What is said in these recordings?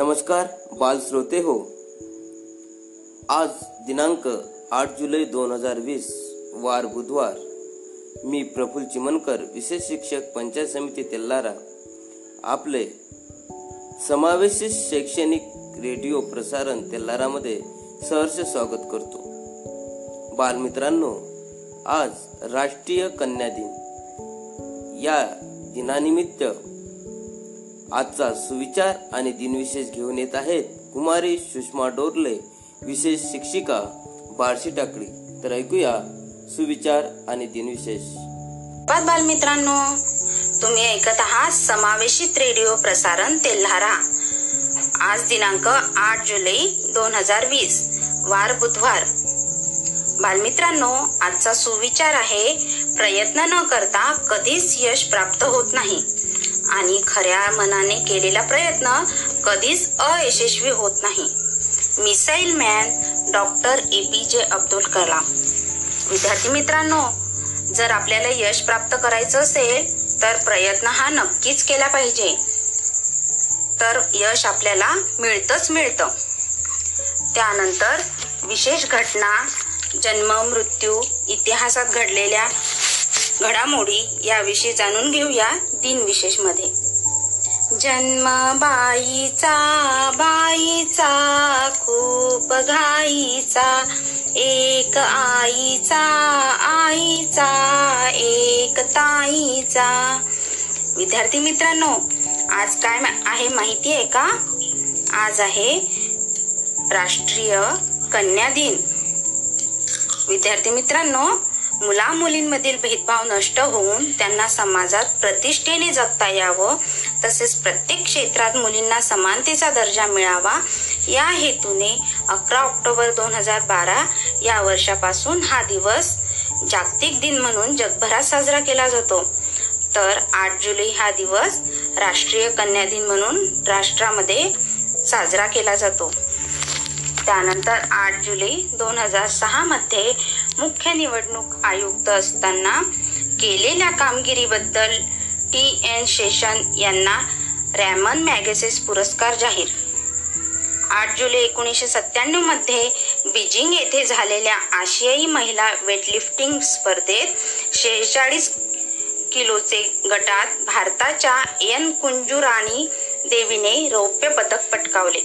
नमस्कार बाल श्रोते हो. आज दिनांक आठ जुलै दोन हजार वीस वार बुधवार. मी प्रफुल चिमनकर विशेष शिक्षक पंचायत समिती तेल्लारा आपले समावेशित शैक्षणिक रेडिओ प्रसारण तेल्लारामध्ये सहर्ष स्वागत करतो. बालमित्रांनो आज राष्ट्रीय कन्या दिन. या दिनानिमित्त आजचा सुविचार आणि दिनविशेष घेऊन येत आहेत कुमारी सुषमा डोरले विशेष शिक्षिका बार्शी टाकळी तर ऐकूया सुविचार आणि दिनविशेष. बालमित्रांनो तुम्ही ऐकत आहात समावेशित रेडिओ प्रसारण तेल्हारा. आज दिनांक आठ जुलै दोन हजार वीस वार बुधवार. बालमित्रांनो आजचा सुविचार आहे प्रयत्न न करता कधीच यश प्राप्त होत नाही. आणि खऱ्या मनाने केलेला प्रयत्न कधीच अयशस्वी होत नाही. Missile man doctor A P J Abdul Kalam. विद्यार्थी मित्रांनो जर आपल्याला यश प्राप्त करायचं असेल तर प्रयत्न हा नक्कीच केला पाहिजे. तर यश आपल्याला मिळतच मिळतं. त्यानंतर विशेष घटना जन्म मृत्यू इतिहासात घडलेल्या घडामोडी याविषयी जाणून घेऊया दिनविशेषमध्ये जन्म बाईचा बाईचा खूप घाईचा एक आईचा आईचा एक ताईचा. विद्यार्थी मित्रांनो आज काय आहे माहिती आहे का? आज आहे राष्ट्रीय कन्या दिन. विद्यार्थी मित्रांनो मुला मुलींमधील भेदभाव नष्ट होऊन त्यांना समाजात प्रतिष्ठेने जगता यावं तसेच प्रत्येक क्षेत्रात मुलींना समानतेचा दर्जा मिळावा या हेतूने अकरा ऑक्टोबर दोन हजार बारा या वर्षापासून हा दिवस जागतिक दिन म्हणून जगभरात साजरा केला जातो. तर आठ जुलै हा दिवस राष्ट्रीय कन्या दिन म्हणून राष्ट्रामध्ये साजरा केला जातो. त्यानंतर आठ जुलै दोन हजार सहा मध्ये मुख्य निवडणूक आयुक्त असताना केलेल्या कामगिरीबद्दल टी एन शेषन यांना रॅमन मॅगेसेस पुरस्कार जाहीर. आठ जुलै एकोणीसशे सत्त्याण्णवमध्ये बीजिंग येथे झालेल्या आशियाई महिला वेटलिफ्टिंग स्पर्धेत शेहेचाळीस किलोचे गटात भारताच्या एन कुंजुराणी देवीने रौप्य पदक पटकावले.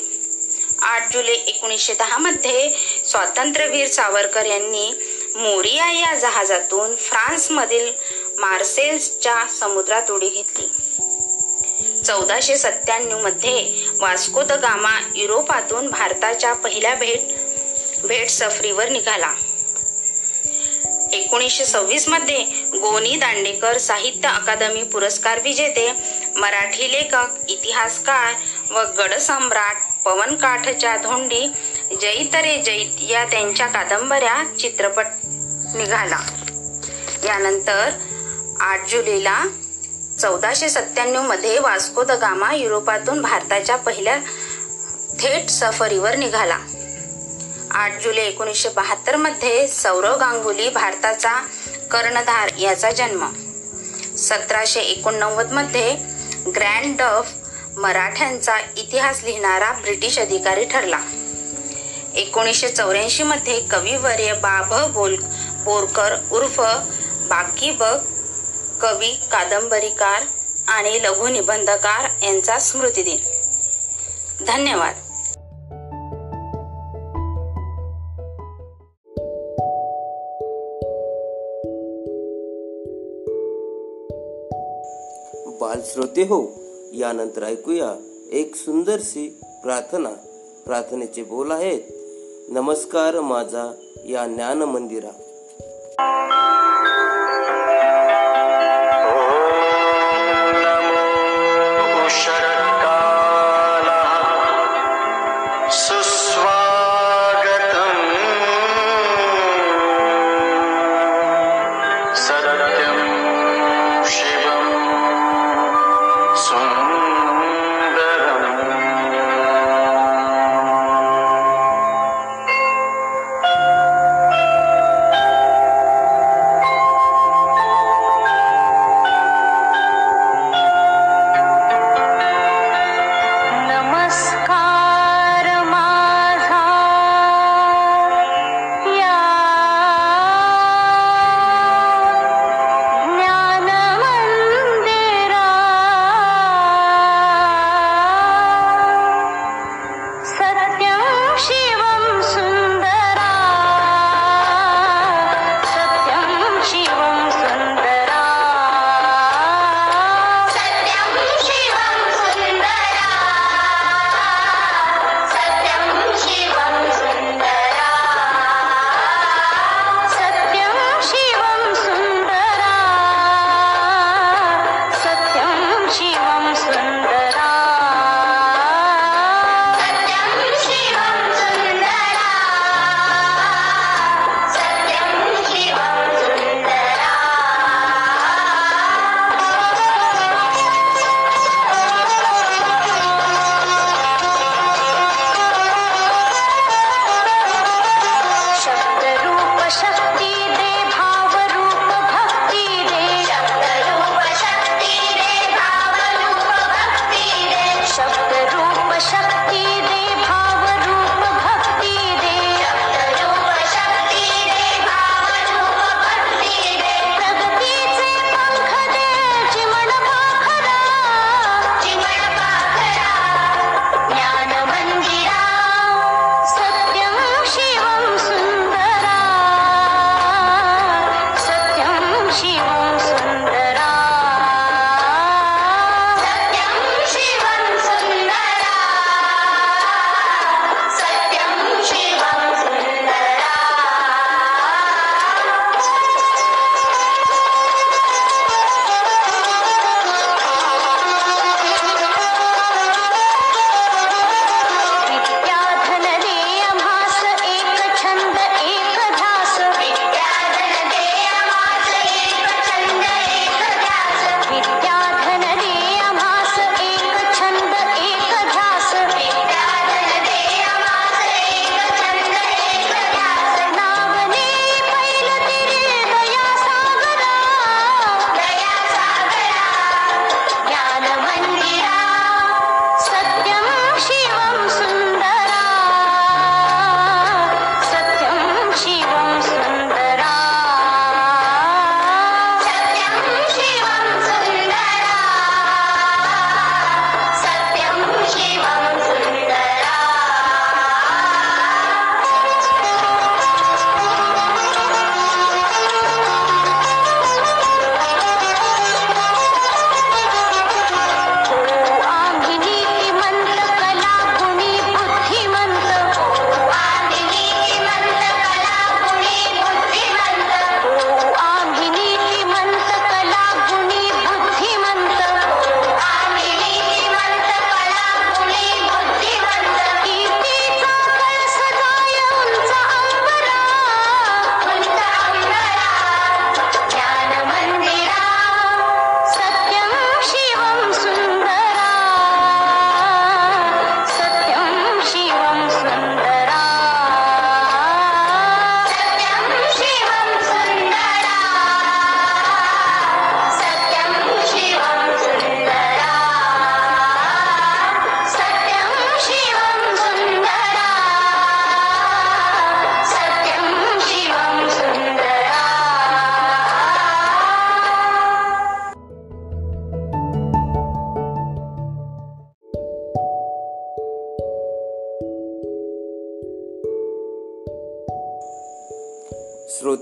आठ जुलै एकोणीसशे दहा मध्ये स्वातंत्र्यवीर सावरकर यांनी मोरिया या जहाजातून फ्रान्समधील मार्सेल्सच्या समुद्रात उडी घेतली. चौदाशे सत्त्याण्णवमध्ये वास्को द गामा युरोपातून भारताच्या पहिल्या भेट भेट सफरीवर निघाला. एकोणीसशे सव्वीसमध्ये गोनी दांडेकर साहित्य अकादमी पुरस्कार विजेते मराठी लेखक इतिहासकार व गडसम्राट पवन काठच्या धोंडी जैत रे जैत या त्यांच्या कादंबऱ्या चित्रपट निघाला. यानंतर आठ जुलैला चौदाशे सत्त्याण्णवमध्ये वास्को द गामा युरोपातून भारताच्या पहिल्या थेट सफरीवर निघाला. आठ जुलै एकोणीसशे बहात्तरमध्ये सौरव गांगुली भारताचा कर्णधार याचा जन्म. सतराशे एकोणनव्वदमध्ये ग्रँड डफ मराठ्यांचा इतिहास लिहिणारा ब्रिटिश अधिकारी ठरला. एकोणीसशे चौऱ्याऐंशी मध्ये कविवर्य बाभ बोल बोरकर उर्फ बाकी बग कवी कादंबरीकार आणि लघुनिबंधकार यांचा स्मृतिदिन धन्यवाद. बाल श्रोते हो यानंतर ऐकूया एक सुंदरशी प्रार्थना. प्रार्थनेचे बोल आहेत नमस्कार माझा या ज्ञान मंदिरा.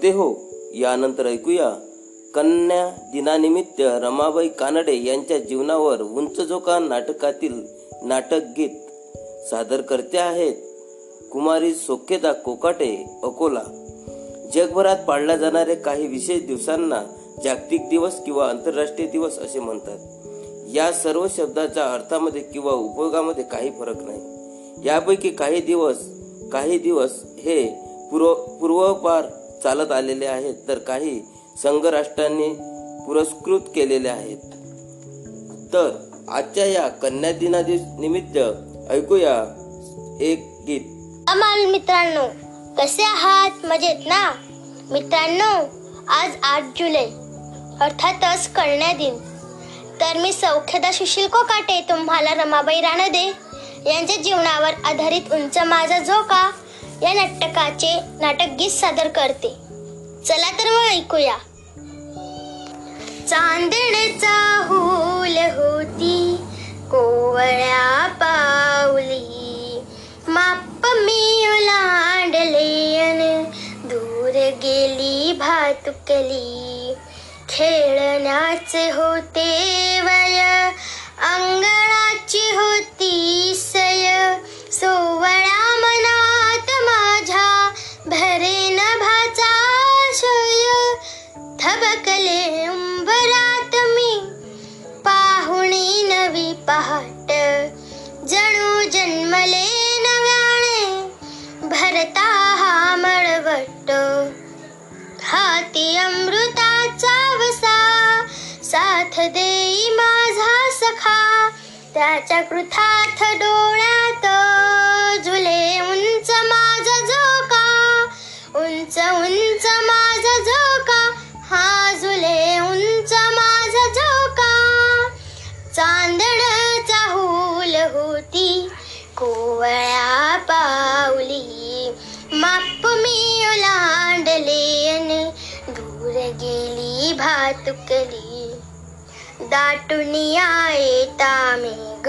होते हो. यानंतर ऐकूया. कन्या दिनानिमित्त रमाबाई कानडे यांच्या जीवनावर उंच जोका नाटकातील नाटक गीत सादर करते आहेत. कुमारी सोखेदा कोकाटे अकोला. जगभरात पाळल्या जाणारे काही विशेष दिवसांना जागतिक दिवस किंवा आंतरराष्ट्रीय दिवस असे म्हणतात. या सर्व शब्दाच्या अर्थामध्ये किंवा उपयोगामध्ये काही फरक नाही. यापैकी काही दिवस काही दिवस हे पूर्व पूर्वपार चालत आलेले आहेत तर काही संघराष्ट्रांनी पुरस्कृत केलेले आहेत. तर आजच्या या कन्या दिना निमित्त ऐकूया एक गीत. अमाल मित्रांनो कसे आहात? मजेत ना? मित्रांनो आज आठ जुलै अर्थातच कन्या दिन. तर मी सौख्यदा सुशील कोकाटे तुम्हाला रमाबाई रानदे यांच्या जीवनावर आधारित उंच माझा झोका या नाटकाचे नाटक गीत सादर करते. चला तर मग ऐकूया. चांदण्याचा हुल होती कोवळ्या पावली माप मी ओलांडले अन दूर गेली भातुकली खेळण्याचे होते वय अंगणाची होती सय. सोवळ्या मना थबकले उंबरात मी. पाहुणी नवी पहाट जणू जन्मले नव्याने. भरता हा मळवट हाती अमृताचा वसा. साथ देई माझा सखा त्याच्या कृथार्थ डोळ्यात झुले उंच माझा झोका. उंच उंच माझा झोका. हा झुले उंच माझा झोका. चांदण चाहूल होती कोवळ्या पावली माप मी ओलांडले आणि दूर गेली भातुकली. दाटून येता मेघ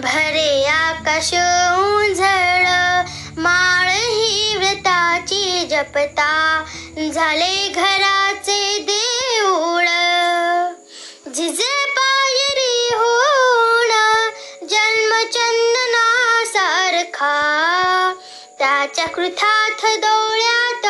भरे आकाश उंझळ माळ ही व्रताची जपता. झाले घराचे देऊळ. झिजे पायरी होण जन्मचंदना सारखा त्याच्या कृथाथ डोळ्यात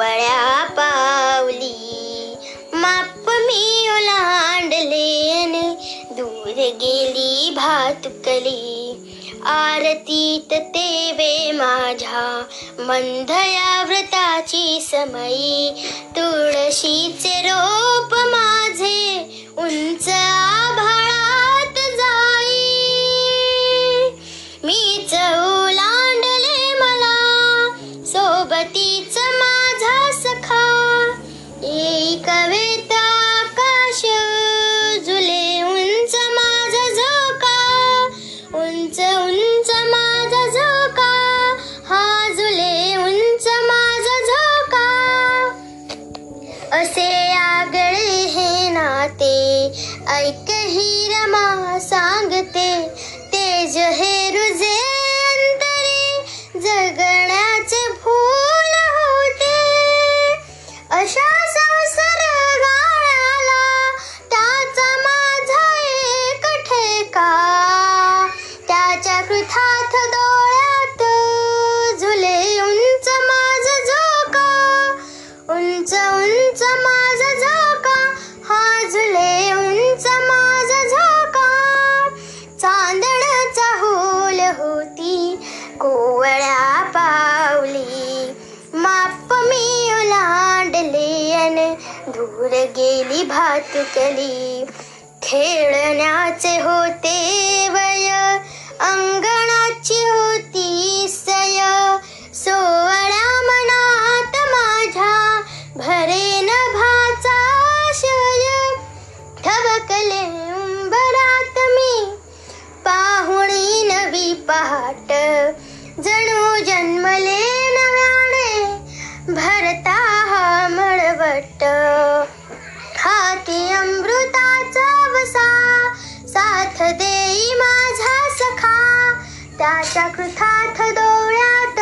वळ्या पावली. माप मी ओलांडलेन दूर गेली भातुकली. आरतीत तेवे माझ्या मंधया व्रताची समयी. तुळशीचे रोप माझे उंच आभा असे आगळे हे नाते ऐक ही रमा सांगते तेज हे रुजे अंतरे जगण्याचे भू दूर गेली भातुकली खेळण्याचे होते वय. अंगणाची होती सय. सोवळ्या मनात माझ्या भरे नभाचा शय. ठबकले उंबरात मी. पाहुणी नवी पहाट. जणू जन्मले नव्याने. भरता हाती अमृताचा वसा साथ देई माझा सखा. त्याच्या कृथाथ डोळ्यात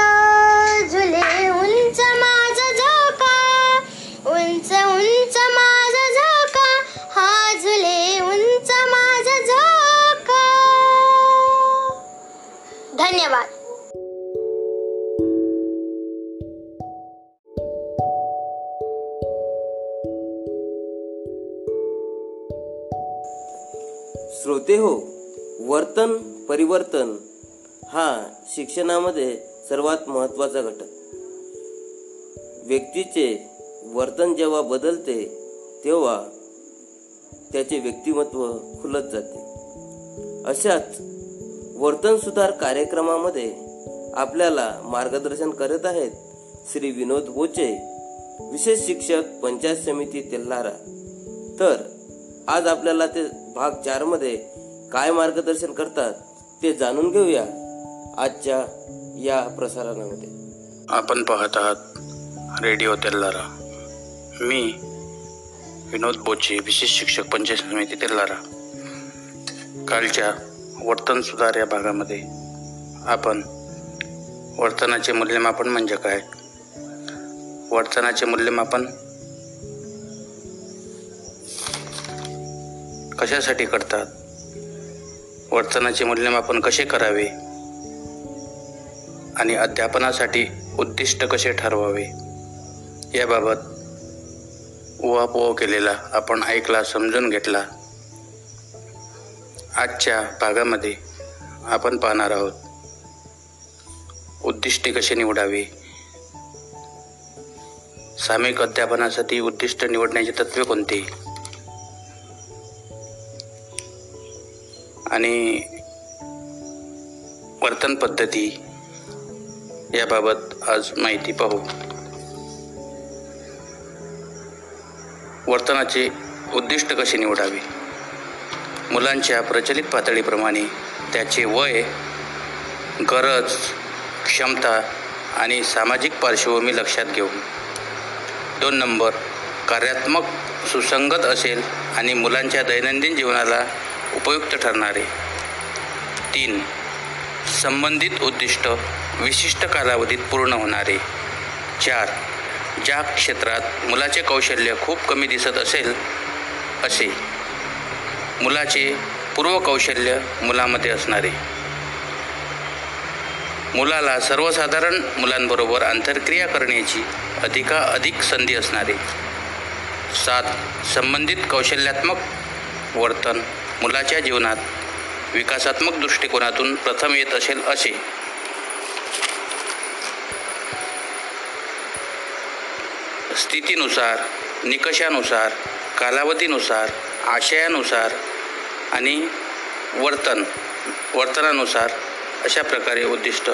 झुले उंच माझा झोका. उंच उंच माझा झोका हा झुले उंच माझा झोका. धन्यवाद. होते हो. वर्तन परिवर्तन हा शिक्षणामध्ये सर्वात महत्त्वाचा घटक. व्यक्तीचे वर्तन जेव्हा बदलते तेव्हा त्याचे व्यक्तिमत्व खुलत जाते. अशाच वर्तन सुधार कार्यक्रमामध्ये आपल्याला मार्गदर्शन करत आहेत श्री विनोद बोचे विशेष शिक्षक पंचायत समिती तेल्हारा. तर आज आपल्याला ते भाग चारमध्ये काय मार्गदर्शन करतात ते जाणून घेऊया आजच्या या प्रसारणामध्ये. आपण पाहत आहात रेडिओ तेल्लारा मी विनोद बोचे विशेष शिक्षक पंचायत समिती तेल्लारा कालच्या वर्तन सुधार या भागामध्ये आपण वर्तनाचे मूल्यमापन म्हणजे काय? वर्तनाचे मूल्यमापन कशासाठी करतात? वर्तनाचे मूल्यमापन कसे करावे? आणि अध्यापनासाठी उद्दिष्ट कसे ठरवावे? याबाबत उहापोह केलेला आपण ऐकला समजून घेतला. आजच्या भागामध्ये आपण पाहणार आहोत उद्दिष्टे कसे निवडावे? सामूहिक अध्यापनासाठी उद्दिष्ट निवडण्याची तत्वे कोणती? आणि वर्तन पद्धती याबाबत आज माहिती पाहू. वर्तनाचे उद्दिष्ट कसे निवडावे? मुलांच्या प्रचलित पातळीप्रमाणे त्याचे वय गरज क्षमता आणि सामाजिक पार्श्वभूमी लक्षात घेऊन. दोन नंबर कार्यात्मक सुसंगत असेल आणि मुलांच्या दैनंदिन जीवनाला उपयुक्त ठरणारे. तीन संबंधित उद्दिष्ट विशिष्ट कालावधीत पूर्ण होणारे. चार ज्या क्षेत्रात मुलाचे कौशल्य खूप कमी दिसत असेल असे. मुलाचे पूर्वकौशल्य मुलामध्ये असणारे. मुलाला सर्वसाधारण मुलांबरोबर आंतरक्रिया करण्याची अधिकाधिक संधी असणारे. सात संबंधित कौशल्यात्मक वर्तन. मुलाच्या जीवनात विकासात्मक दृष्टिकोनातून प्रथम येत असेल असे. स्थितीनुसार निकषानुसार कालावधीनुसार आशयानुसार आणि वर्तन वर्तनानुसार अशा प्रकारे उद्दिष्ट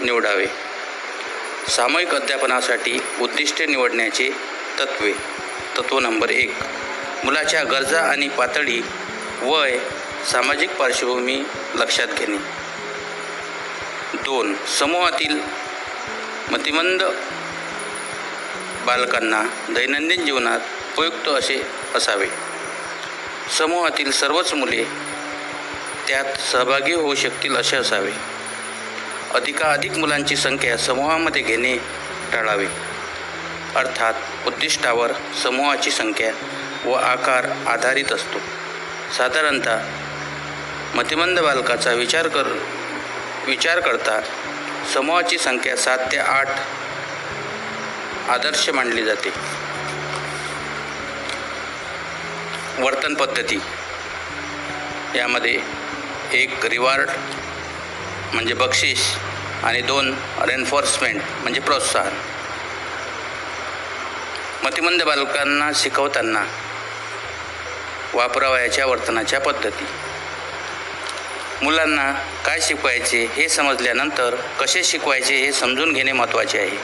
निवडावे. सामूहिक अध्यापनासाठी उद्दिष्टे निवडण्याचे तत्वे. तत्व नंबर एक. मुलाच्या गरजा आणि पातळी वय सामाजिक पार्श्वभूमी लक्षात घेणे. दोन समूहातील मतिमंद बालकांना दैनंदिन जीवनात उपयुक्त असे असावे. समूहातील सर्वच मुले त्यात सहभागी होऊ शकतील असे असावे. अधिकाधिक मुलांची संख्या समूहामध्ये घेणे टाळावे. अर्थात उद्दिष्टावर समूहाची संख्या व आकार आधारित असतो. साधारणतः मतिमंद बालकाचा विचार कर विचार करता समूहाची संख्या सात ते आठ आदर्श मानली जाते. वर्तन पद्धती. यामध्ये एक रिवार्ड म्हणजे बक्षीस आणि दोन रेन्फोर्समेंट म्हणजे प्रोत्साहन. मतिमंद बालकांना शिकवताना वापरावयाच्या वर्तनाच्या पद्धती. मुलांना काय शिकवायचे हे समजल्यानंतर कसे शिकवायचे हे समजून घेणे महत्त्वाचे आहे.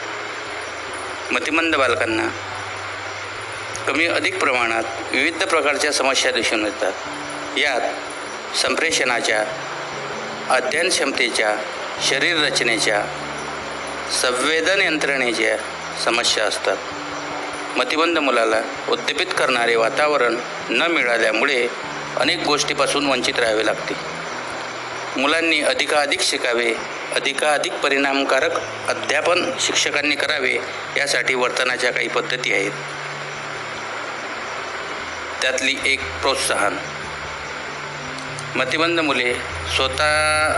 मतिमंद बालकांना कमी अधिक प्रमाणात विविध प्रकारच्या समस्या दिसून येतात. यात संप्रेषणाच्या अध्ययन क्षमतेच्या शरीर रचनेच्या संवेदन यंत्रणेच्या समस्या असतात. मतिबंध मुलाला उद्दीपित करणारे वातावरण न मिळाल्यामुळे अनेक गोष्टीपासून वंचित राहावे लागते. मुलांनी अधिकाधिक शिकावे अधिकाधिक परिणामकारक अध्यापन शिक्षकांनी करावे यासाठी वर्तनाच्या काही पद्धती आहेत. त्यातली एक प्रोत्साहन. मतिबंध मुले स्वतः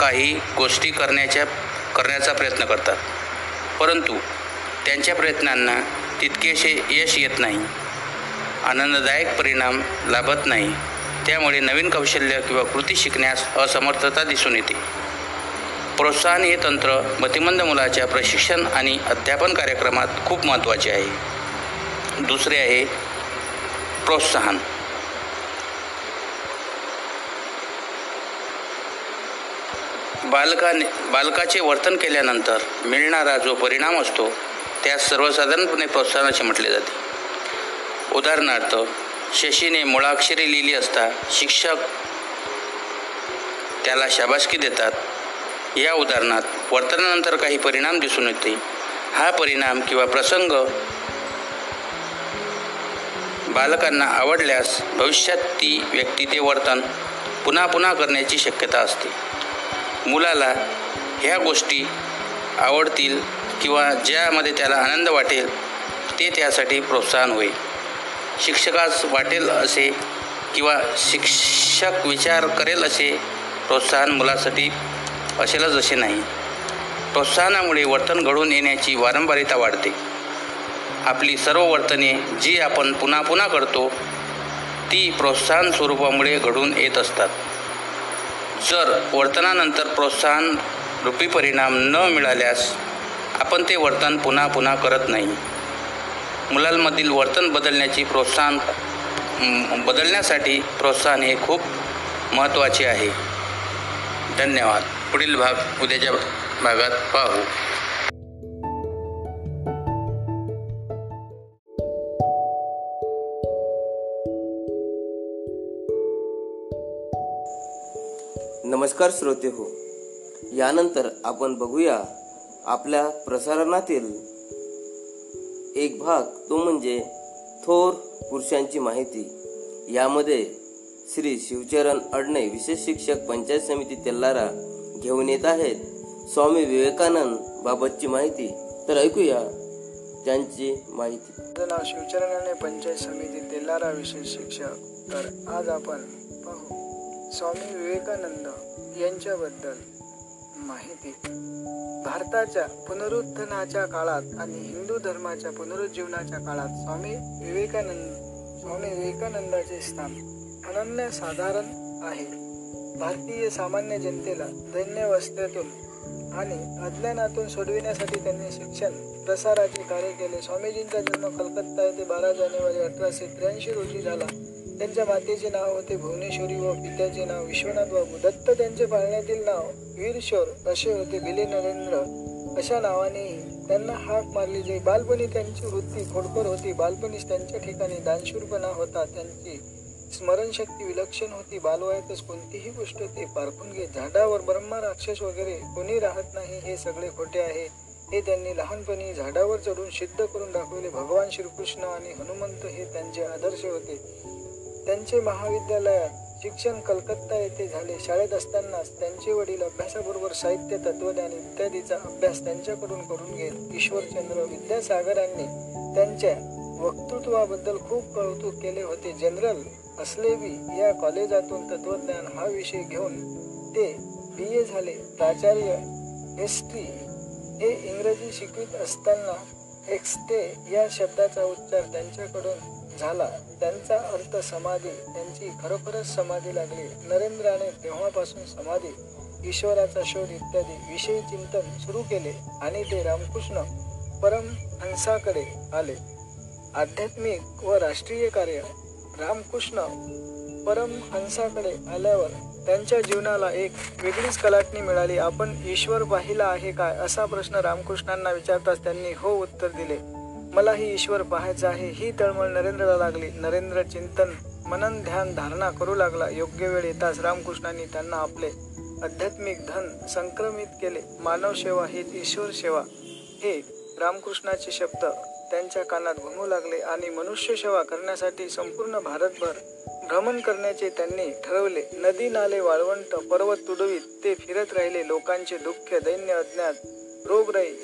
काही गोष्टी करण्याच्या करण्याचा प्रयत्न करतात. परंतु त्यांच्या प्रयत्नांना तितकेसे यश येत नाही. आनंददायक परिणाम लाभत नाही. त्यामुळे नवीन कौशल्य किंवा कृती शिकण्यास असमर्थता दिसून येते. प्रोत्साहन हे तंत्र मतिमंद मुलाच्या प्रशिक्षण आणि अध्यापन कार्यक्रमात खूप महत्त्वाचे आहे. दुसरे आहे प्रोत्साहन. बालकाने बालकाचे वर्तन केल्यानंतर मिळणारा जो परिणाम असतो त्यास सर्वसाधारणपणे प्रोत्साहनाचे म्हटले जाते. उदाहरणार्थ शशीने मुळाक्षरे लिहिली असता शिक्षक त्याला शाबासकी देतात. या उदाहरणात वर्तनानंतर काही परिणाम दिसून येते. हा परिणाम किंवा प्रसंग बालकांना आवडल्यास भविष्यात ती व्यक्ती ते वर्तन पुन्हा पुन्हा करण्याची शक्यता असते. मुलाला ह्या गोष्टी आवडतील किंवा ज्यामध्ये त्याला आनंद वाटेल ते त्यासाठी प्रोत्साहन होईल. शिक्षकास वाटेल असे किंवा शिक्षक विचार करेल असे प्रोत्साहन मुलासाठी असेलच असे नाही. प्रोत्साहनामुळे वर्तन घडून येण्याची वारंवारिता वाढते. आपली सर्व वर्तने जी आपण पुन्हा पुन्हा करतो ती प्रोत्साहन स्वरूपामुळे घडून येत असतात. जर वर्तनानंतर प्रोत्साहन रूपी परिणाम न मिळाल्यास आपण ते वर्तन पुन्हा पुन्हा करत नाही. मुलांमधील वर्तन बदलण्याची प्रोत्साहन बदलण्यासाठी प्रोत्साहन हे खूप महत्त्वाचे आहे. धन्यवाद. पुढील भाग उद्याच्या भागात पाहू. नमस्कार श्रोते हो. यानंतर आपण बघूया आपल्या प्रसारणातील एक भाग तो म्हणजे थोर पुरुषांची माहिती. यामध्ये श्री शिवचरण अडणे विशेष शिक्षक पंचायत समिती तेल्लारा घेऊन येत आहेत. स्वामी विवेकानंद बाबतची माहिती. तर ऐकूया त्यांची माहिती. माझं नाव अडणे पंचायत समिती तेल्लारा विशेष शिक्षक. तर आज आपण पाहू स्वामी विवेकानंद यांच्याबद्दल. माहिती. भारताच्या पुनरुत्थानाच्या काळात आणि हिंदू धर्माच्या पुनरुज्जीवनाच्या काळात स्वामी विवेकानंद स्वामी विवेकानंदाचे स्थान अनन्य साधारण आहे. भारतीय सामान्य जनतेला दैन्यवस्थेतून आणि अज्ञानातून सोडविण्यासाठी त्यांनी शिक्षण प्रसाराचे कार्य केले. स्वामीजींचा जन्म कलकत्ता येथे बारा जानेवारी अठराशे त्र्याऐंशी रोजी झाला. त्यांच्या मातेचे नाव होते भुवनेश्वरी व पित्याचे नाव विश्वनाथ बाबू दत्त त्यांचे पाळण्यातील नाव वीरशोर असे होते भिले नरेंद्र. अशा नावानेही त्यांना हाक मारली जाई. बालपणी त्यांची वृत्ती खोडकर होती. बालपणीच त्यांच्या ठिकाणी दानशूरपणा होता. त्यांची स्मरणशक्ती विलक्षण होती. बालवयातच कोणतीही गोष्ट ते पारखून घेत झाडावर ब्रह्मा राक्षस वगैरे कोणी राहत नाही हे सगळे खोटे आहे. हे त्यांनी लहानपणी झाडावर चढून सिद्ध करून दाखवले. भगवान श्रीकृष्ण आणि हनुमंत हे त्यांचे आदर्श होते. त्यांचे महाविद्यालयात शिक्षण कलकत्ता येथे झाले. शाळेत असतानाच त्यांचे वडील अभ्यासाबरोबर साहित्य तत्वज्ञान इत्यादीचा अभ्यास त्यांच्याकडून करून घेत ईश्वरचंद्र विद्यासागरांनी त्यांच्या वक्तृत्वाबद्दल खूप कौतुक केले होते. जनरल असलेबी या कॉलेजातून तत्वज्ञान हा विषय घेऊन ते बी ए झाले. प्राचार्य एस टी हे इंग्रजी शिकवित असताना एक्स्टे या शब्दाचा उच्चार त्यांच्याकडून झाला. त्यांचा अर्थ समाधी. त्यांची खरोखरच समाधी लागली. नरेंद्राने तेव्हापासून समाधी ईश्वराचा शोध इत्यादी विषयी चिंतन सुरू केले आणि ते रामकृष्ण परमहंसाकडे आले. आध्यात्मिक व राष्ट्रीय कार्य रामकृष्ण परमहंसाकडे आल्यावर त्यांच्या जीवनाला एक वेगळीच कलाटणी मिळाली. आपण ईश्वर पाहिला आहे काय? असा प्रश्न रामकृष्णांना विचारताच त्यांनी हो उत्तर दिले. मलाही ईश्वर पाहायचा आहे ही तळमळ नरेंद्रला लागली. नरेंद्र चिंतन मनन ध्यान धारणा करू लागला. योग्य वेळ येताच रामकृष्णांनी त्यांना आपले आध्यात्मिक धन संक्रमित केले. मानव सेवा हीच ईश्वर सेवा. हे रामकृष्णाचे शब्द त्यांच्या कानात घुमू लागले आणि मनुष्य सेवा करण्यासाठी संपूर्ण भारतभर भ्रमण करण्याचे त्यांनी ठरवले. नदी नाले वाळवंट पर्वत तुडवीत ते फिरत राहिले. लोकांचे दुःख दैन्य अज्ञात रोगराई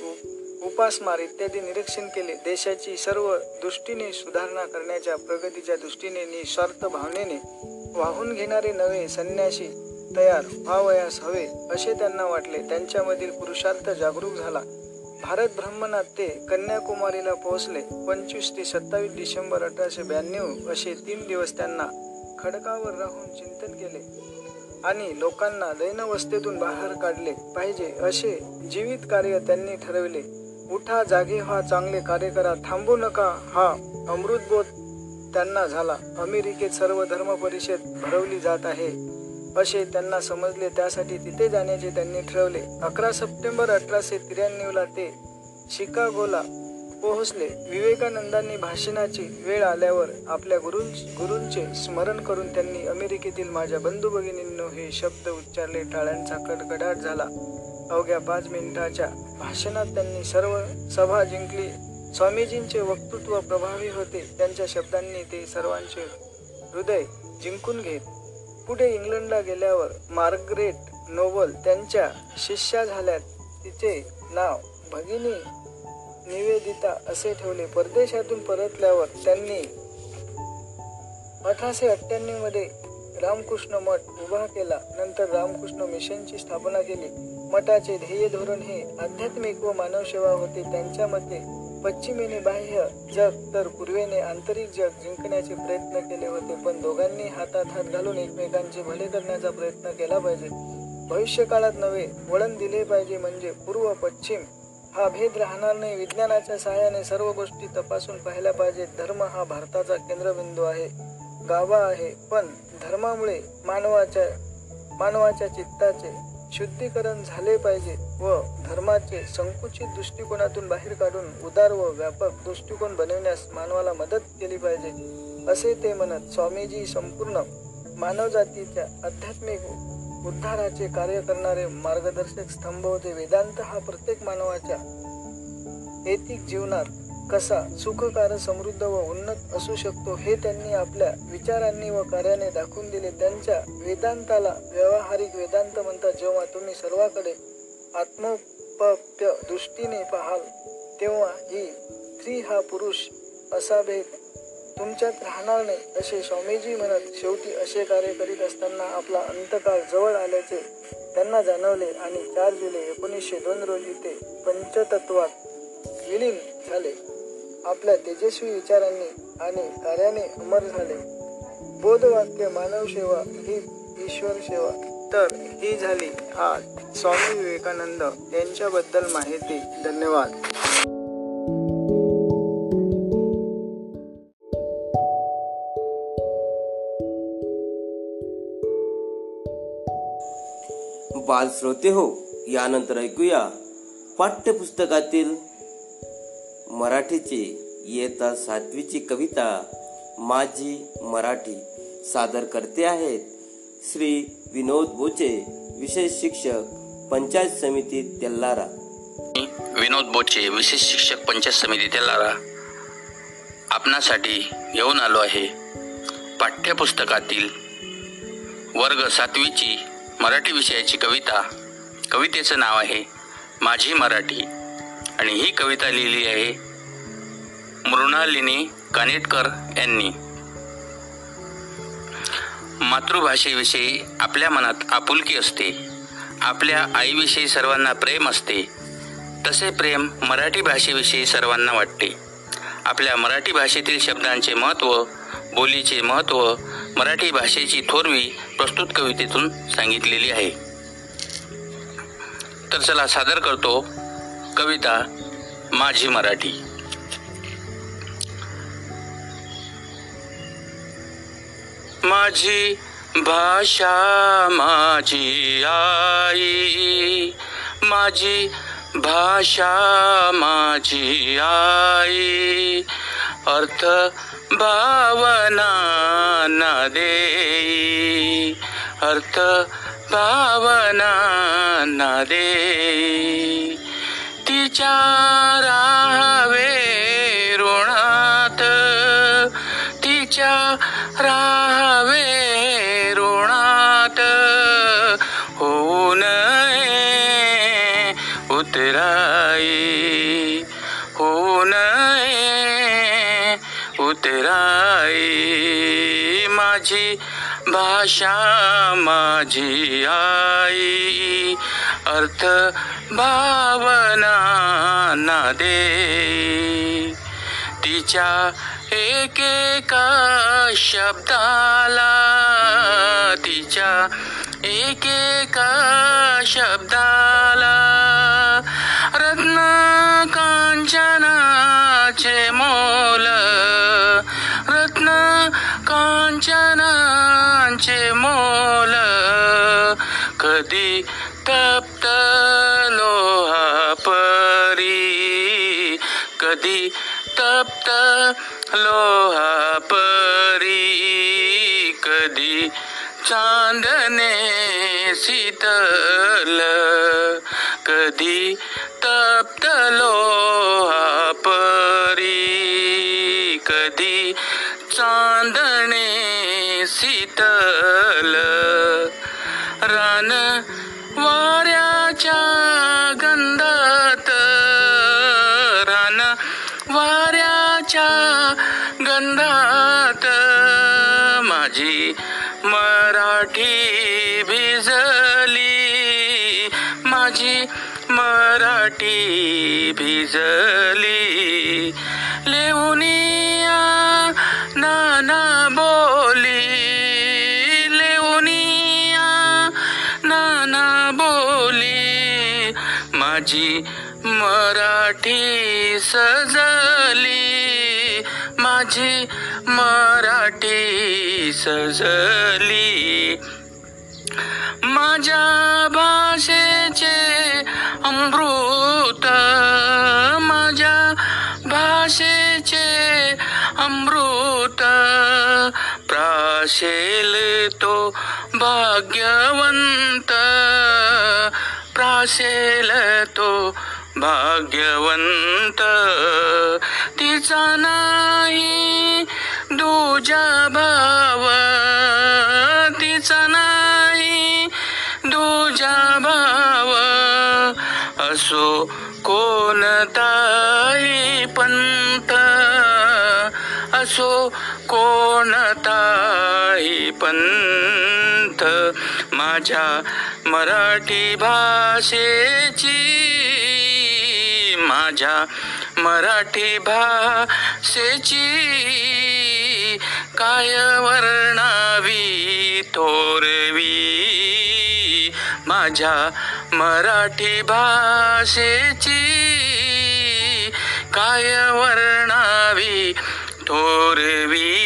उपासमार इत्यादी निरीक्षण केले. देशाची सर्व दृष्टीने सुधारणा करण्याच्या प्रगतीच्या दृष्टीने निस्वार्थ भावनेने वाहून घेणारे नवे संन्यासी तयार व्हावयास हवे असे त्यांना वाटले. त्यांच्यामधील पुरुषार्थ जागरूक झाला. भारत ब्रह्मनाथ ते कन्याकुमारीला पोहोचले. पंचवीस ते सत्तावीस डिसेंबर अठराशे ब्याण्णव असे तीन दिवस त्यांना खडकावर राहून चिंतन केले आणि लोकांना दैनवस्थेतून बाहेर काढले पाहिजे असे जीवित कार्य त्यांनी ठरविले. उठा जागे हा चांगले कार्य करा थांबू नका हा अमृतबोध त्यांना झाला. अमेरिकेत सर्व धर्म परिषद भरवली जात आहे. असे त्यांना समजले त्यासाठी तिथे जाण्याचे त्यांनी ठरवले. अकरा सप्टेंबर अठराशे त्र्याण्णवला ते शिकागोला पोहोचले. विवेकानंदांनी भाषणाची वेळ आल्यावर आपल्या गुरु गुरूंचे स्मरण करून त्यांनी अमेरिकेतील माझ्या बंधू भगिनींनो हे शब्द उच्चारले. टाळ्यांचा कडकडाट झाला. अवघ्या पाच मिनिटाच्या भाषणात त्यांनी सर्व सभा जिंकली. स्वामीजींचे वक्तृत्व प्रभावी होते. त्यांच्या शब्दांनी ते सर्वांचे हृदय जिंकून घेत. पुढे इंग्लंडला गेल्यावर मार्गरेट नोबल त्यांच्या शिष्या झाल्यात. तिचे नाव भगिनी निवेदिता असे ठेवले. परदेशातून परतल्यावर त्यांनी अठराशे अठ्ठ्याण्णवमध्ये रामकृष्ण मठ उभा केला. नंतर रामकृष्ण मिशनची स्थापना केली. मठाचे ध्येय धोरण हे आध्यात्मिक व मानवसेवा होते त्यांच्या मते पश्चिमेने बाह्य जग तर पूर्वेने आंतरिक जग जिंकण्याचे प्रयत्न केले होते. पण दोघांनी हातात हात घालून एकमेकांचे भले करण्याचा प्रयत्न केला पाहिजे. भविष्य काळात नवे वळण दिले पाहिजे म्हणजे पूर्व पश्चिम हा भेद राहणार नाही. विज्ञानाच्या सहाय्याने सर्व गोष्टी तपासून पाहिल्या पाहिजेत. धर्म हा भारताचा केंद्रबिंदू आहे गावा आहे. पण धर्मामुळे मानवाच्या मानवाच्या चित्ताचे शुद्धीकरण झाले पाहिजे व धर्माचे संकुचित दृष्टिकोनातून बाहेर काढून उदार व व्यापक दृष्टिकोन बनवण्यास मानवाला मदत केली पाहिजे असे ते म्हणत स्वामीजी संपूर्ण मानवजातीच्या आध्यात्मिक उद्धाराचे कार्य करणारे मार्गदर्शक स्तंभ होते. वेदांत हा प्रत्येक मानवाच्या ऐतिक जीवनात कसा सुखकार समृद्ध व उन्नत असू शकतो हे त्यांनी आपल्या विचारांनी व कार्याने दाखवून दिले. त्यांच्या वेदांताला व्यावहारिक वेदांत म्हणतात. जेव्हा तुम्ही सर्वाकडे आत्मोपप्य दृष्टीने पाहाल तेव्हा ही स्त्री हा पुरुष असा भेद तुमच्यात राहणार नाही असे स्वामीजी म्हणत शेवटी असे कार्य करीत असताना आपला अंतकाळ जवळ आल्याचे त्यांना जाणवले आणि चार जुलै एकोणीसशे दोन रोजी ते पंचतत्वात विलीन झाले. आपल्या तेजस्वी विचारांनी आणि कार्याने अमर झाले. बोधवाक्य मानव सेवा ही ईश्वर सेवा. तर ही झाली आज. स्वामी विवेकानंद यांच्याबद्दल माहिती. धन्यवाद. बाल श्रोते हो यानंतर ऐकूया पाठ्यपुस्तकातील मराठीची इयत्ता सातवीची कविता माझी मराठी सादर करते आहेत. श्री विनोद बोचे विशेष शिक्षक पंचायत समिती तेल्लारा विनोद बोचे विशेष शिक्षक पंचायत समिती तेल्लारा आपणासाठी घेऊन आलो आहे पाठ्यपुस्तकातील वर्ग सातवीची मराठी विषयाची कविता. कवितेचं नाव आहे माझी मराठी. आणि ही कविता लिहिली आहे मृणालिनी कानेटकर यांनी. मातृभाषेविषयी आपल्या मनात आपुलकी असते. आपल्या आईविषयी सर्वांना प्रेम असते. तसे प्रेम मराठी भाषेविषयी सर्वांना वाटते. आपल्या मराठी भाषेतील शब्दांचे महत्त्व बोलीचे महत्त्व मराठी भाषेची थोरवी प्रस्तुत कवितेतून सांगितलेली आहे. तर चला सादर करतो कविता माझी मराठी. माझी भाषा माझी आई माझी भाषा माझी आई. अर्थ भावना न देई अर्थ भावना न देई. तिच्या राहावे तिच्या रा माझी भाषा माझी आई. अर्थ भावना ना दे. तिच्या एकेका शब्दाला तिच्या एकेका शब्दाला रत्न कांचनाचे मोल कांचनाचे मोल कधी तप्त लोहा परी? कधी तप्त लोहा परी? कधी चांदने शीतल? कधी तप्त लोहा परी? कधी चांदणे शीतल. रान वाऱ्याच्या गंधात. रान वाऱ्याच्या गंधात. माझी मराठी भिजली. माझी मराठी भिजली. लेवनिया नाना बोली लेवनिया नाना बोली माझी मराठी सजली माझी मराठी सजली. माझ्या भाषेचे अमृत माझ्या भाषेचे अमृत असेल तो भाग्यवंत प्रासेल तो भाग्यवंत. तिचा नाही दुजा भाव तिचा नाही दुजा भाव. असो कोणताही पंत असो कोणता काही पंथ माझ्या मराठी भाषेची माझ्या मराठी भाषेची काय वर्णावी थोरवी माझ्या मराठी भाषेची काय वर्णावी थोरवी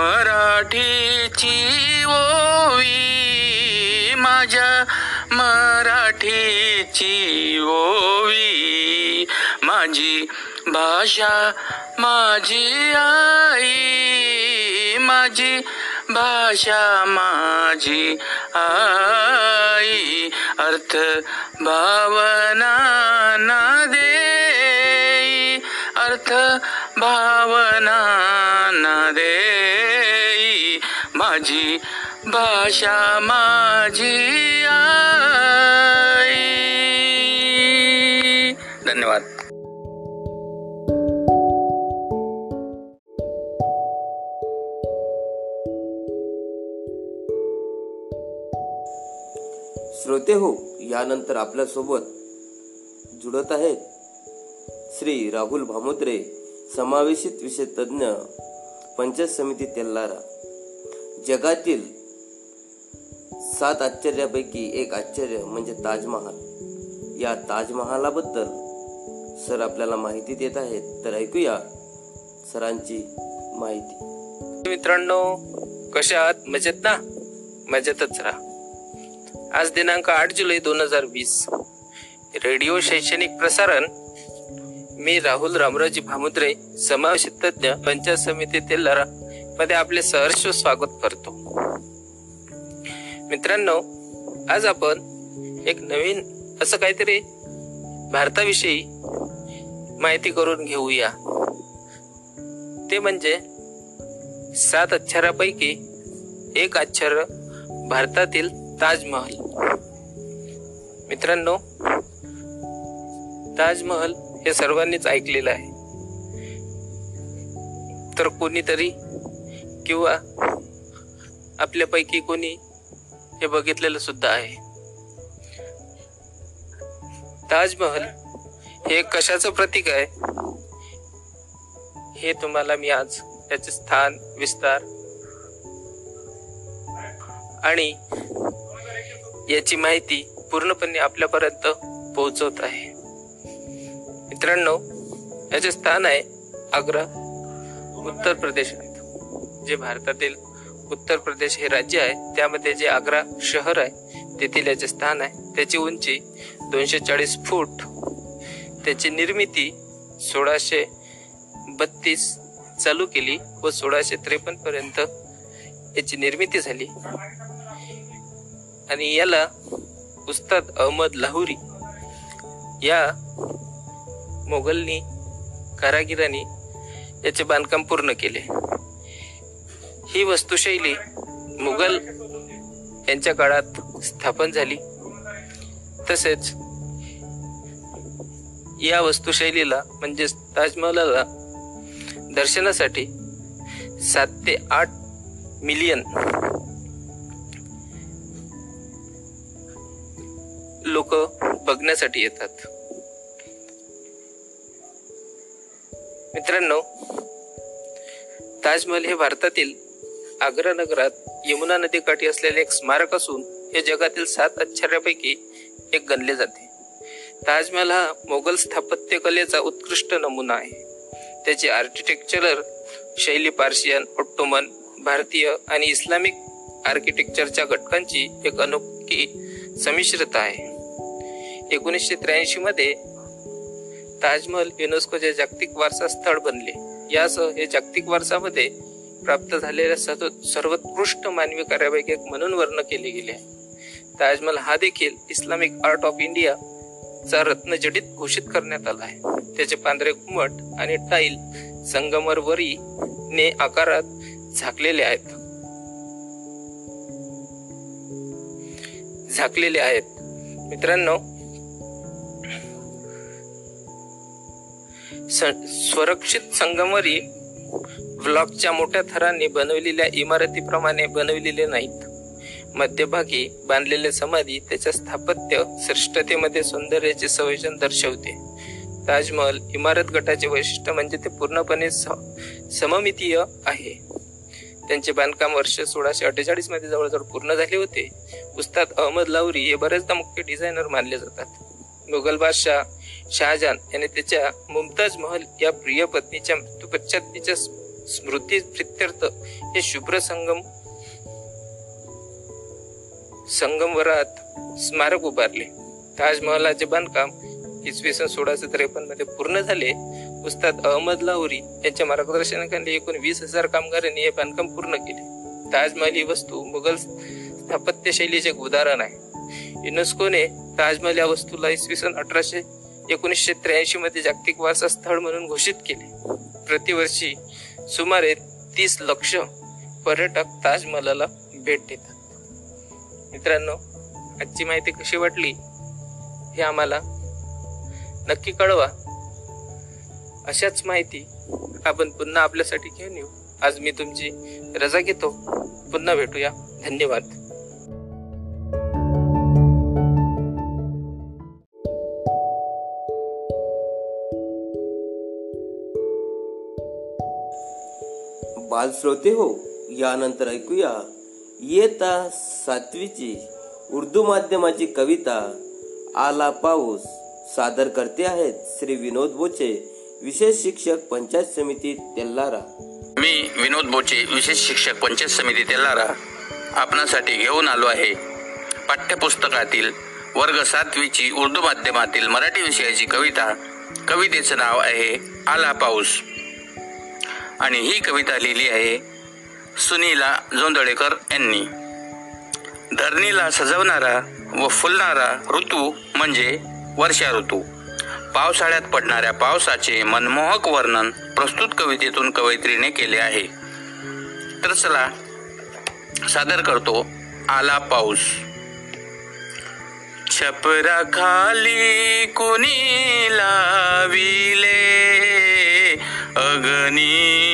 मराठीची ओवी माझ्या मराठीची ओवी माझी भाषा माझी आई माझी भाषा माझी आई. अर्थ भावना ना दे अर्थ भावना ना दे माझी भाषा माझी आई. धन्यवाद. श्रोते हो यानंतर आपल्यासोबत जुडत आहेत श्री राहुल भामोत्रे समावेशित विषय तज्ज्ञ पंचायत समिती तेल्लारा जगातील सात आश्चर्यापैकी एक आश्चर्य म्हणजे ताजमहाल. या ताजमहालाबद्दल सर आपल्याला माहिती देत आहेत. तर ऐकूया सरांची माहिती. मित्रांनो कशा आहात? मजेत ना? मजेतच राहा. आज दिनांक आठ जुलै दोन हजार वीस. रेडिओ शैक्षणिक प्रसारण मी राहुल रामराजी भामुद्रे समावेश तज्ञ पंचायत समिती तेलारा मध्ये आपले सहर्ष स्वागत करतो. मित्रांनो आज आपण एक नवीन असं काहीतरी भारताविषयी माहिती करून घेऊया. ते म्हणजे सात अक्षरापैकी एक अक्षर भारतातील ताजमहल. मित्रांनो ताजमहल हे सर्वांनीच ऐकलेलं आहे. तर कोणीतरी किंवा आपल्यापैकी कोणी हे बघितलेलं सुद्धा आहे. ताजमहल हे कशाचं प्रतीक आहे? हे तुम्हाला मी आज त्याचे स्थान विस्तार आणि याची माहिती पूर्णपणे आपल्यापर्यंत पोहोचवत आहे. मित्रांनो याचे स्थान आहे आग्रा उत्तर प्रदेश. जे भारतातील उत्तर प्रदेश हे राज्य आहे त्यामध्ये जे आग्रा शहर आहे तेथील याचे स्थान आहे. त्याची उंची दोनशे चाळीस फूट. त्याची निर्मिती सोळाशे बत्तीस चालू केली व सोळाशे त्रेपन्न पर्यंत याची निर्मिती झाली. आणि याला उस्ताद अहमद लाहुरी या मोगलनी कारागिरांनी याचे बांधकाम पूर्ण केले. ही वस्तुशैली मुघल यांच्या काळात स्थापन झाली. तसेच या वस्तुशैलीला म्हणजेच ताजमहाला दर्शनासाठी सात ते आठ मिलियन लोक बघण्यासाठी येतात. मित्रांनो ताजमहल हे भारतातील आग्रा नगरात यमुना नदीकाठी असलेले एक स्मारक असून हे जगातील सात आश्चर्यापैकी एक गणले जाते. ताजमहल हा मोगल स्थापत्यकलेचा उत्कृष्ट नमुना आहे. त्याचे आर्किटेक्चरल शैली पार्शियन ऑट्टोमन भारतीय आणि इस्लामिक आर्किटेक्चरच्या घटकांची एक अनोखी समिश्रता आहे. एकोणीसशे त्र्याऐंशी मध्ये ताजमहल युनेस्कोचे जागतिक वारसा स्थळ बनले. यासह हे जागतिक वारसामध्ये प्राप्त झालेल्या सर्व- सर्वोत्कृष्ट मानवी कार्यापैकी एक म्हणून वर्ण केले गेले आहे. ताजमहल हा देखील इस्लामिक आर्ट ऑफ इंडिया चा रत्नजडित घोषित करण्यात आला आहे. त्याचे पांढरे घुमट आणि टाईल संगमरवरी ने आकारात झाकलेले आहेत. झाकलेले आहेत. मित्रांनो स- संगमरी ब्लॉकच्या मोठ्या थरांनी बनवलेल्या इमारतीप्रमाणे बनवलेले नाहीत. मध्यभागी बांधलेले समाधी त्याच्या स्थापत्य श्रेष्ठतेमध्ये सौंदर्याचे संयोजन दर्शवते. ताजमहल इमारत गटाचे वैशिष्ट्य म्हणजे ते पूर्णपणे स- सममितीय आहे. त्यांचे बांधकाम वर्ष सोळाशे अठ्ठेचाळीसमध्ये जवळजवळ पूर्ण झाले होते. उस्ताद अहमद लावरी हे बरेचदा मुख्य डिझायनर मानले जातात. मुघल बादशाह शहाजहान याने त्याच्या मुमताज महल या प्रिय पत्नीच्या मृत्यूपश्चात तिच्या स्मृती प्रित्यर्थ हे शुभ्र संगम संगमवरात स्मारक उभारले. ताजमहलाचे बांधकाम इसवी सन सोळाशे त्रेपन्नमध्ये पूर्ण झाले. उस्ताद अहमद लाहोरी यांच्या मार्गदर्शनाखाली एकूण वीस हजार कामगारांनी हे बांधकाम पूर्ण केले. ताजमहल ही वस्तू मुघल स्थापत्य शैलीचे एक उदाहरण आहे. युनेस्कोने ताजमहल या वस्तूला इसवी सन अठराशे एकोणीसशे त्र्याऐंशी मध्ये जागतिक वारसा स्थळ म्हणून घोषित केले. प्रतिवर्षी सुमारे तीस लक्ष पर्यटक ताजमहलाला भेट देतात. मित्रांनो आजची माहिती कशी वाटली हे आम्हाला नक्की कळवा. अशाच माहिती आपण पुन्हा आपल्यासाठी घेऊन येऊ. आज मी तुमची रजा घेतो. पुन्हा भेटूया. धन्यवाद. बालश्रोते हो यानंतर ऐकूया. येता सातवीची उर्दू माध्यमाची कविता आला पाऊस. सादर करते आहेत श्री विनोद बोचे विशेष शिक्षक पंचायत समिती तेल्लारा मी विनोद बोचे विशेष शिक्षक पंचायत समिती तेल्लारा आपणासाठी घेऊन आलो आहे पाठ्यपुस्तकातील वर्ग सातवीची उर्दू माध्यमातील मराठी विषयाची कविता. कवितेचं नाव आहे आला पाऊस. आणि ही कविता लिहिली आहे सुनीला जोंदळेकर यांनी. धरणीला सजवणारा व फुलणारा ऋतू म्हणजे वर्षा ऋतू. पावसाळ्यात पडणाऱ्या पावसाचे मनमोहक वर्णन प्रस्तुत कवितेतून कवयित्रीने केले आहे. तर चला सादर करतो आला पाऊस. छपरा खाली कुणी लाविले? अगनी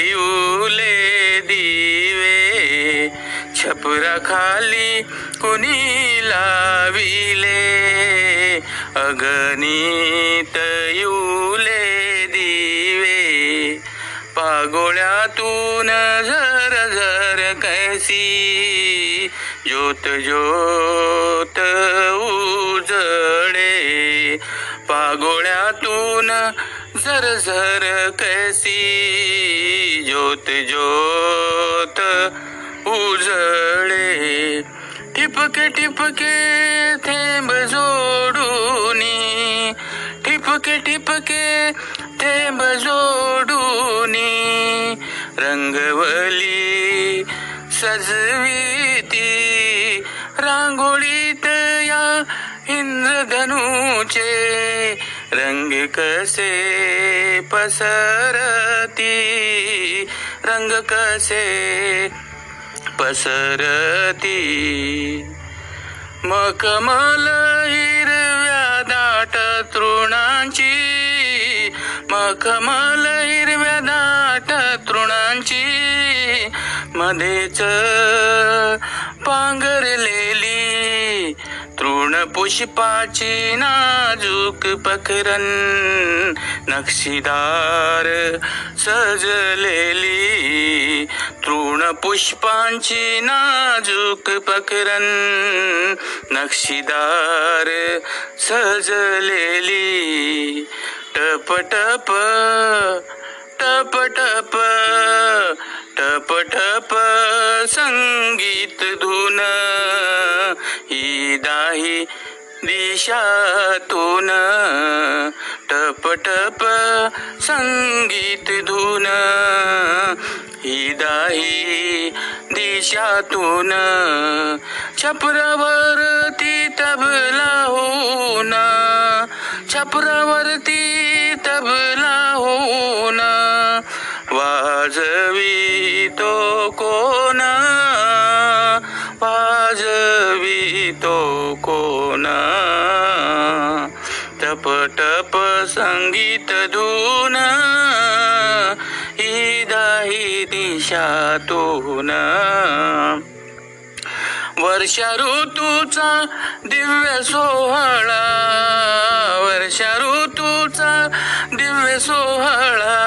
युले दिवे छपरा खाली कुणी लाविले? अगणित युले दिवे पागोळ्यातून झर झर कैसी? ज्योत ज्योत उजळे पागोळ्यातून झर झर कैसी ज्योत ज्योत उजळे ठिपके ठिपके थेंब जोडूनी ठिपके ठिपके थेंब जोडूनी रंगवली सजविती। रांगोळीत या इंद्रधनुचे। रंग कसे पसरती? रंग कसे पसरती? मखमल हिरव्या दाट तृणांची मखमल हिरव्या दाट तृणांची मध्येच पांघरले गुण पुष्पाची नाजूक पखरन नक्षीदार सजलेली तृण पुष्पांची नाजूक पखरन नक्षीदार सजलेली. टप टप टप टप टप टप संगीत धुन दाही दिशातून. टप टप संगीत धुन. ही दाही दिशातून. छपरावरती तबला होऊन. छपरावरती तबला होऊन. वाजवी तो कोण? वाजवी तो कोण? टप टप संगीत धून ही दाही दिशातून. वर्षा ऋतूचा दिव्य सोहळा वर्षा ऋतूचा दिव्य सोहळा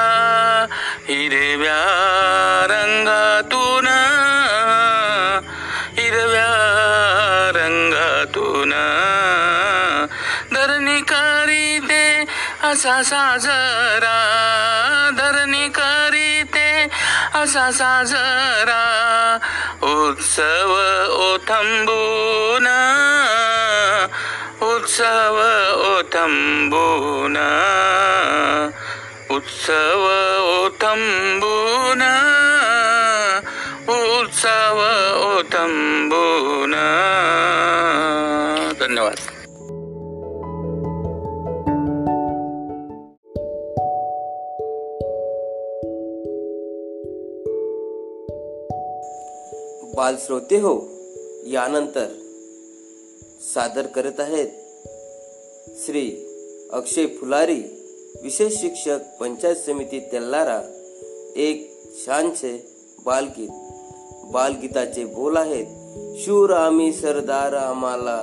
हिरव्या रंगा साजरा धरणी करीते असा साजरा उत्सव ओथंबून उत्सव ओथंबून उत्सव ओथंबून उत्सव ओथंबून धन्यवाद. बाल श्रोते हो यानंतर सादर करत आहेत श्री अक्षय फुलारी विशेष शिक्षक पंचायत समिती तेल्लारा एक छानसे बालगीत. बालगीताचे बोल आहेत शूर आम्ही सरदार आम्हाला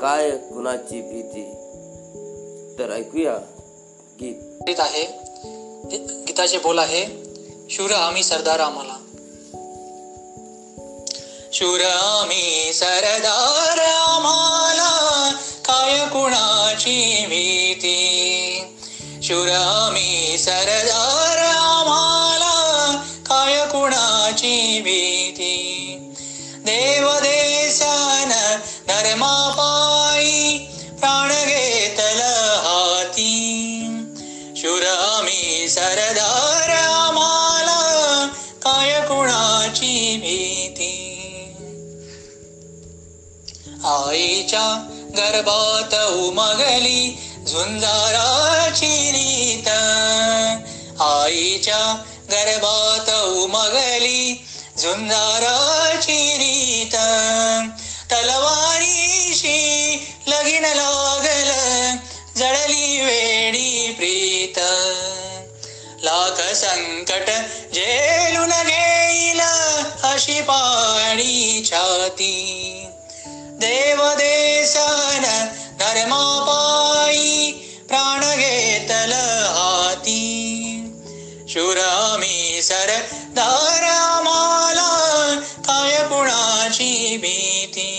काय कुणाची भीती? तर ऐकूया गीत. गीत आहे गीताचे बोल आहे शूर आम्ही सरदार आम्हाला शूर आम्ही गर्भात उमगली झुंजाराची रीत. आईच्या गर्भात उमगली झुंजाराची रीत. तलवारीशी लगीन लागल जळली वेडी प्रीत. लाख संकट झेलून घेईल अशी पाणी छाती. देव धर्मापायी प्राण घेतल हाती शुरामी सर माला काय पुणाची भीती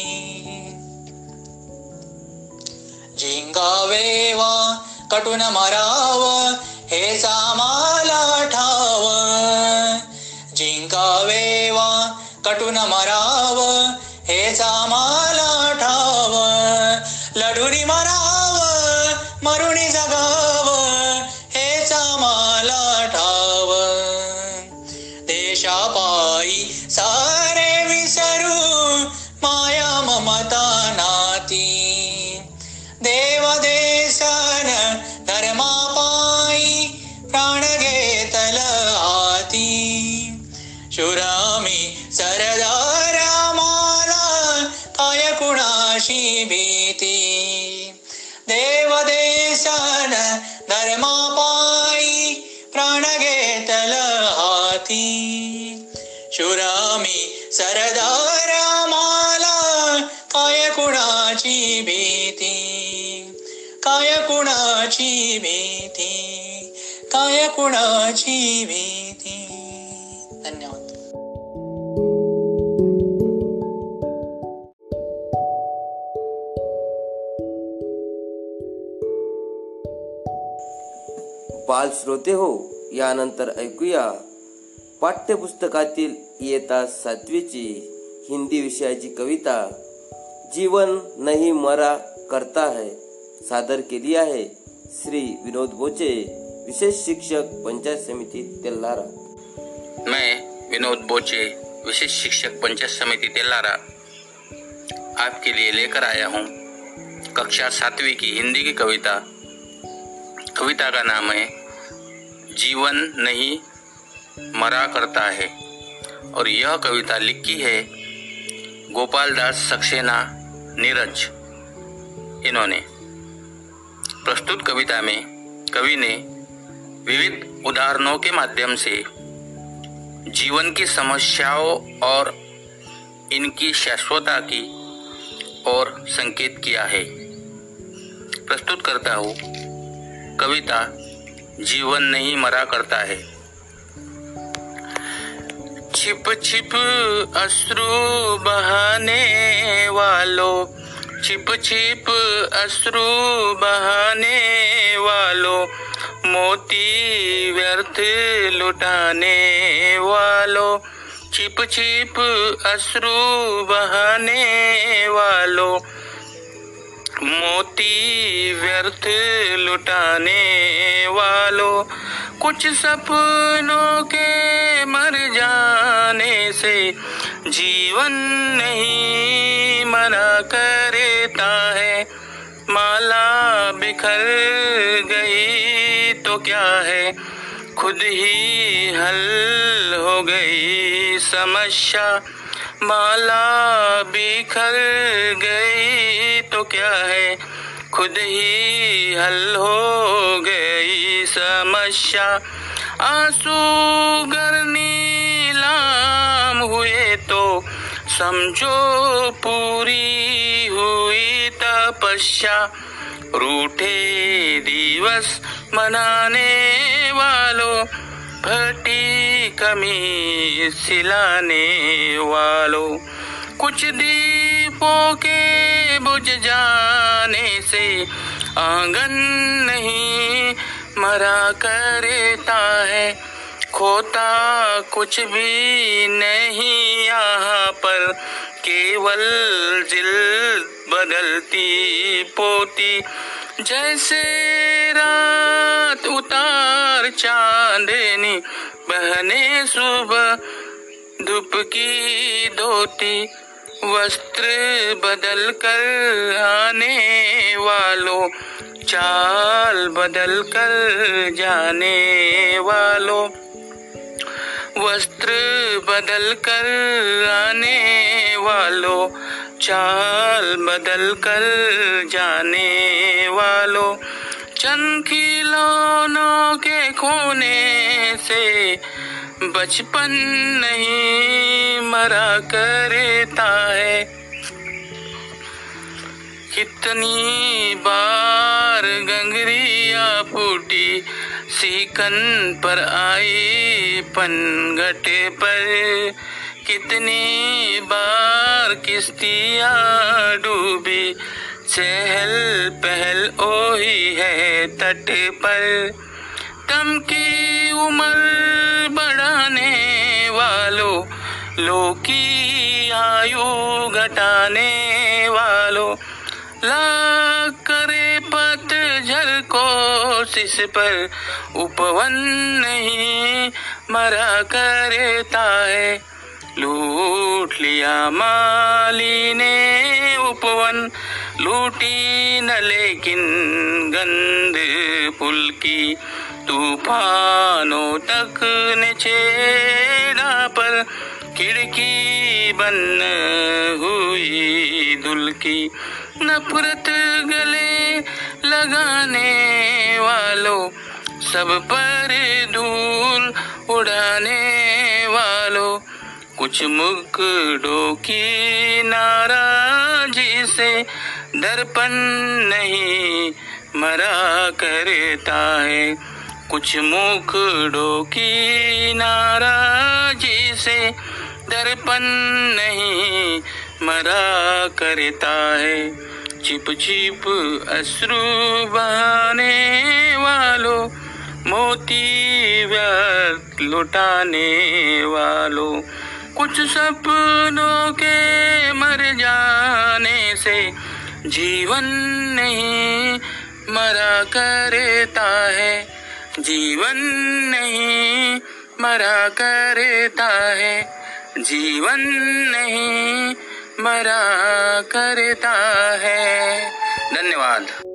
जिंगावेवा कटून मराव हे सामाला ठाव। जिंकावेवा कटून मराव हे आम्हाला ठाव लढुनी मराव मरुणी जगा कुणाची भीती धन्यवाद. बाल श्रोते हो यानंतर ऐकूया. पाठ्यपुस्तकातील येता सातवीची हिंदी विषयाची कविता जीवन नहीं मरा करता है सादर केली आहे श्री विनोद बोचे. विशेष शिक्षक पंचायत समिति तेल्हारा. मैं विनोद बोचे, विशेष शिक्षक पंचायत समिति तेलारा आपके लिए लेकर आया हूँ कक्षा सातवीं की हिंदी की कविता. कविता का नाम है, जीवन नहीं मरा करता है. और यह कविता लिखी है गोपाल दास सक्सेना नीरज. इन्होंने प्रस्तुत कविता में कवि ने विविध उदाहरणों के माध्यम से जीवन की समस्याओं और इनकी शाश्वता की और संकेत किया है। प्रस्तुत करता हूँ। कविता जीवन नहीं मरा करता है। छिप छिप अश्रु बहाने वालों, छिप छिप अश्रु बहाने वालों मोती व्यर्थ लुटाने वालों, छिप छिप अश्रु बहाने वालों। मोती व्यर्थ लुटाने वालों, कुछ सपनों के मर जाने से जीवन नहीं मना करता है। माला बिखर गई तो क्या है? खुद ही हल हो गई समस्या। माला बिखर गई तो क्या है? खुद ही हल हो गई समस्या। आँसू गर नीलाम हुए तो समझो पूरी हुई तपस्या, रूठे दिवस मनाने वालों फटी कमी सिलाने वालों। कुछ दीपों के बुझ जाने से आँगन नहीं मरा करता है। खोता कुछ भी नहीं यहाँ पर। केवल जिल बदलती पोती। जैसे रात उतार चांदनी, बहने सुबह धूप की धोती। वस्त्र बदल कर आने वालों, चाल बदल कर जाने वालों। वस्त्र बदल कर आने वालों, चाल बदल कर जाने वालों। चंद खिलौनों के खोने से बचपन नहीं मरा करता है। कितनी बार गंगरिया फूटी सीकन पर आई पनघटे पर। कितनी बार किश्तियाँ डूबी, चहल पहल ओही है तट पर। तम की उम्र बढ़ाने वालों लो की आयु घटाने वालों ला करे पतझर कोशिश पर उपवन नहीं मरा करता है। लूट लिया माली ने उपवन लूटी न लेकिन गंद पुल की। तूफानों तक ने छेड़ा पर खिड़की बंद हुई दुल की। नफरत गले लगाने वालों, सब पर धूल उड़ाने वालों। कुछ मुकड़ों की नाराजी से दर्पण नहीं मरा करता है। कुछ मुखड़ों की नाराजी से दर्पण नहीं मरा करता है। छिप छिप अश्रु बहाने वालों, मोती व्यर्थ लुटाने वालों। कुछ सपनों के मर जाने से जीवन नहीं मरा करता है। जीवन नहीं मरा करता है। जीवन नहीं मरा करता है। धन्यवाद।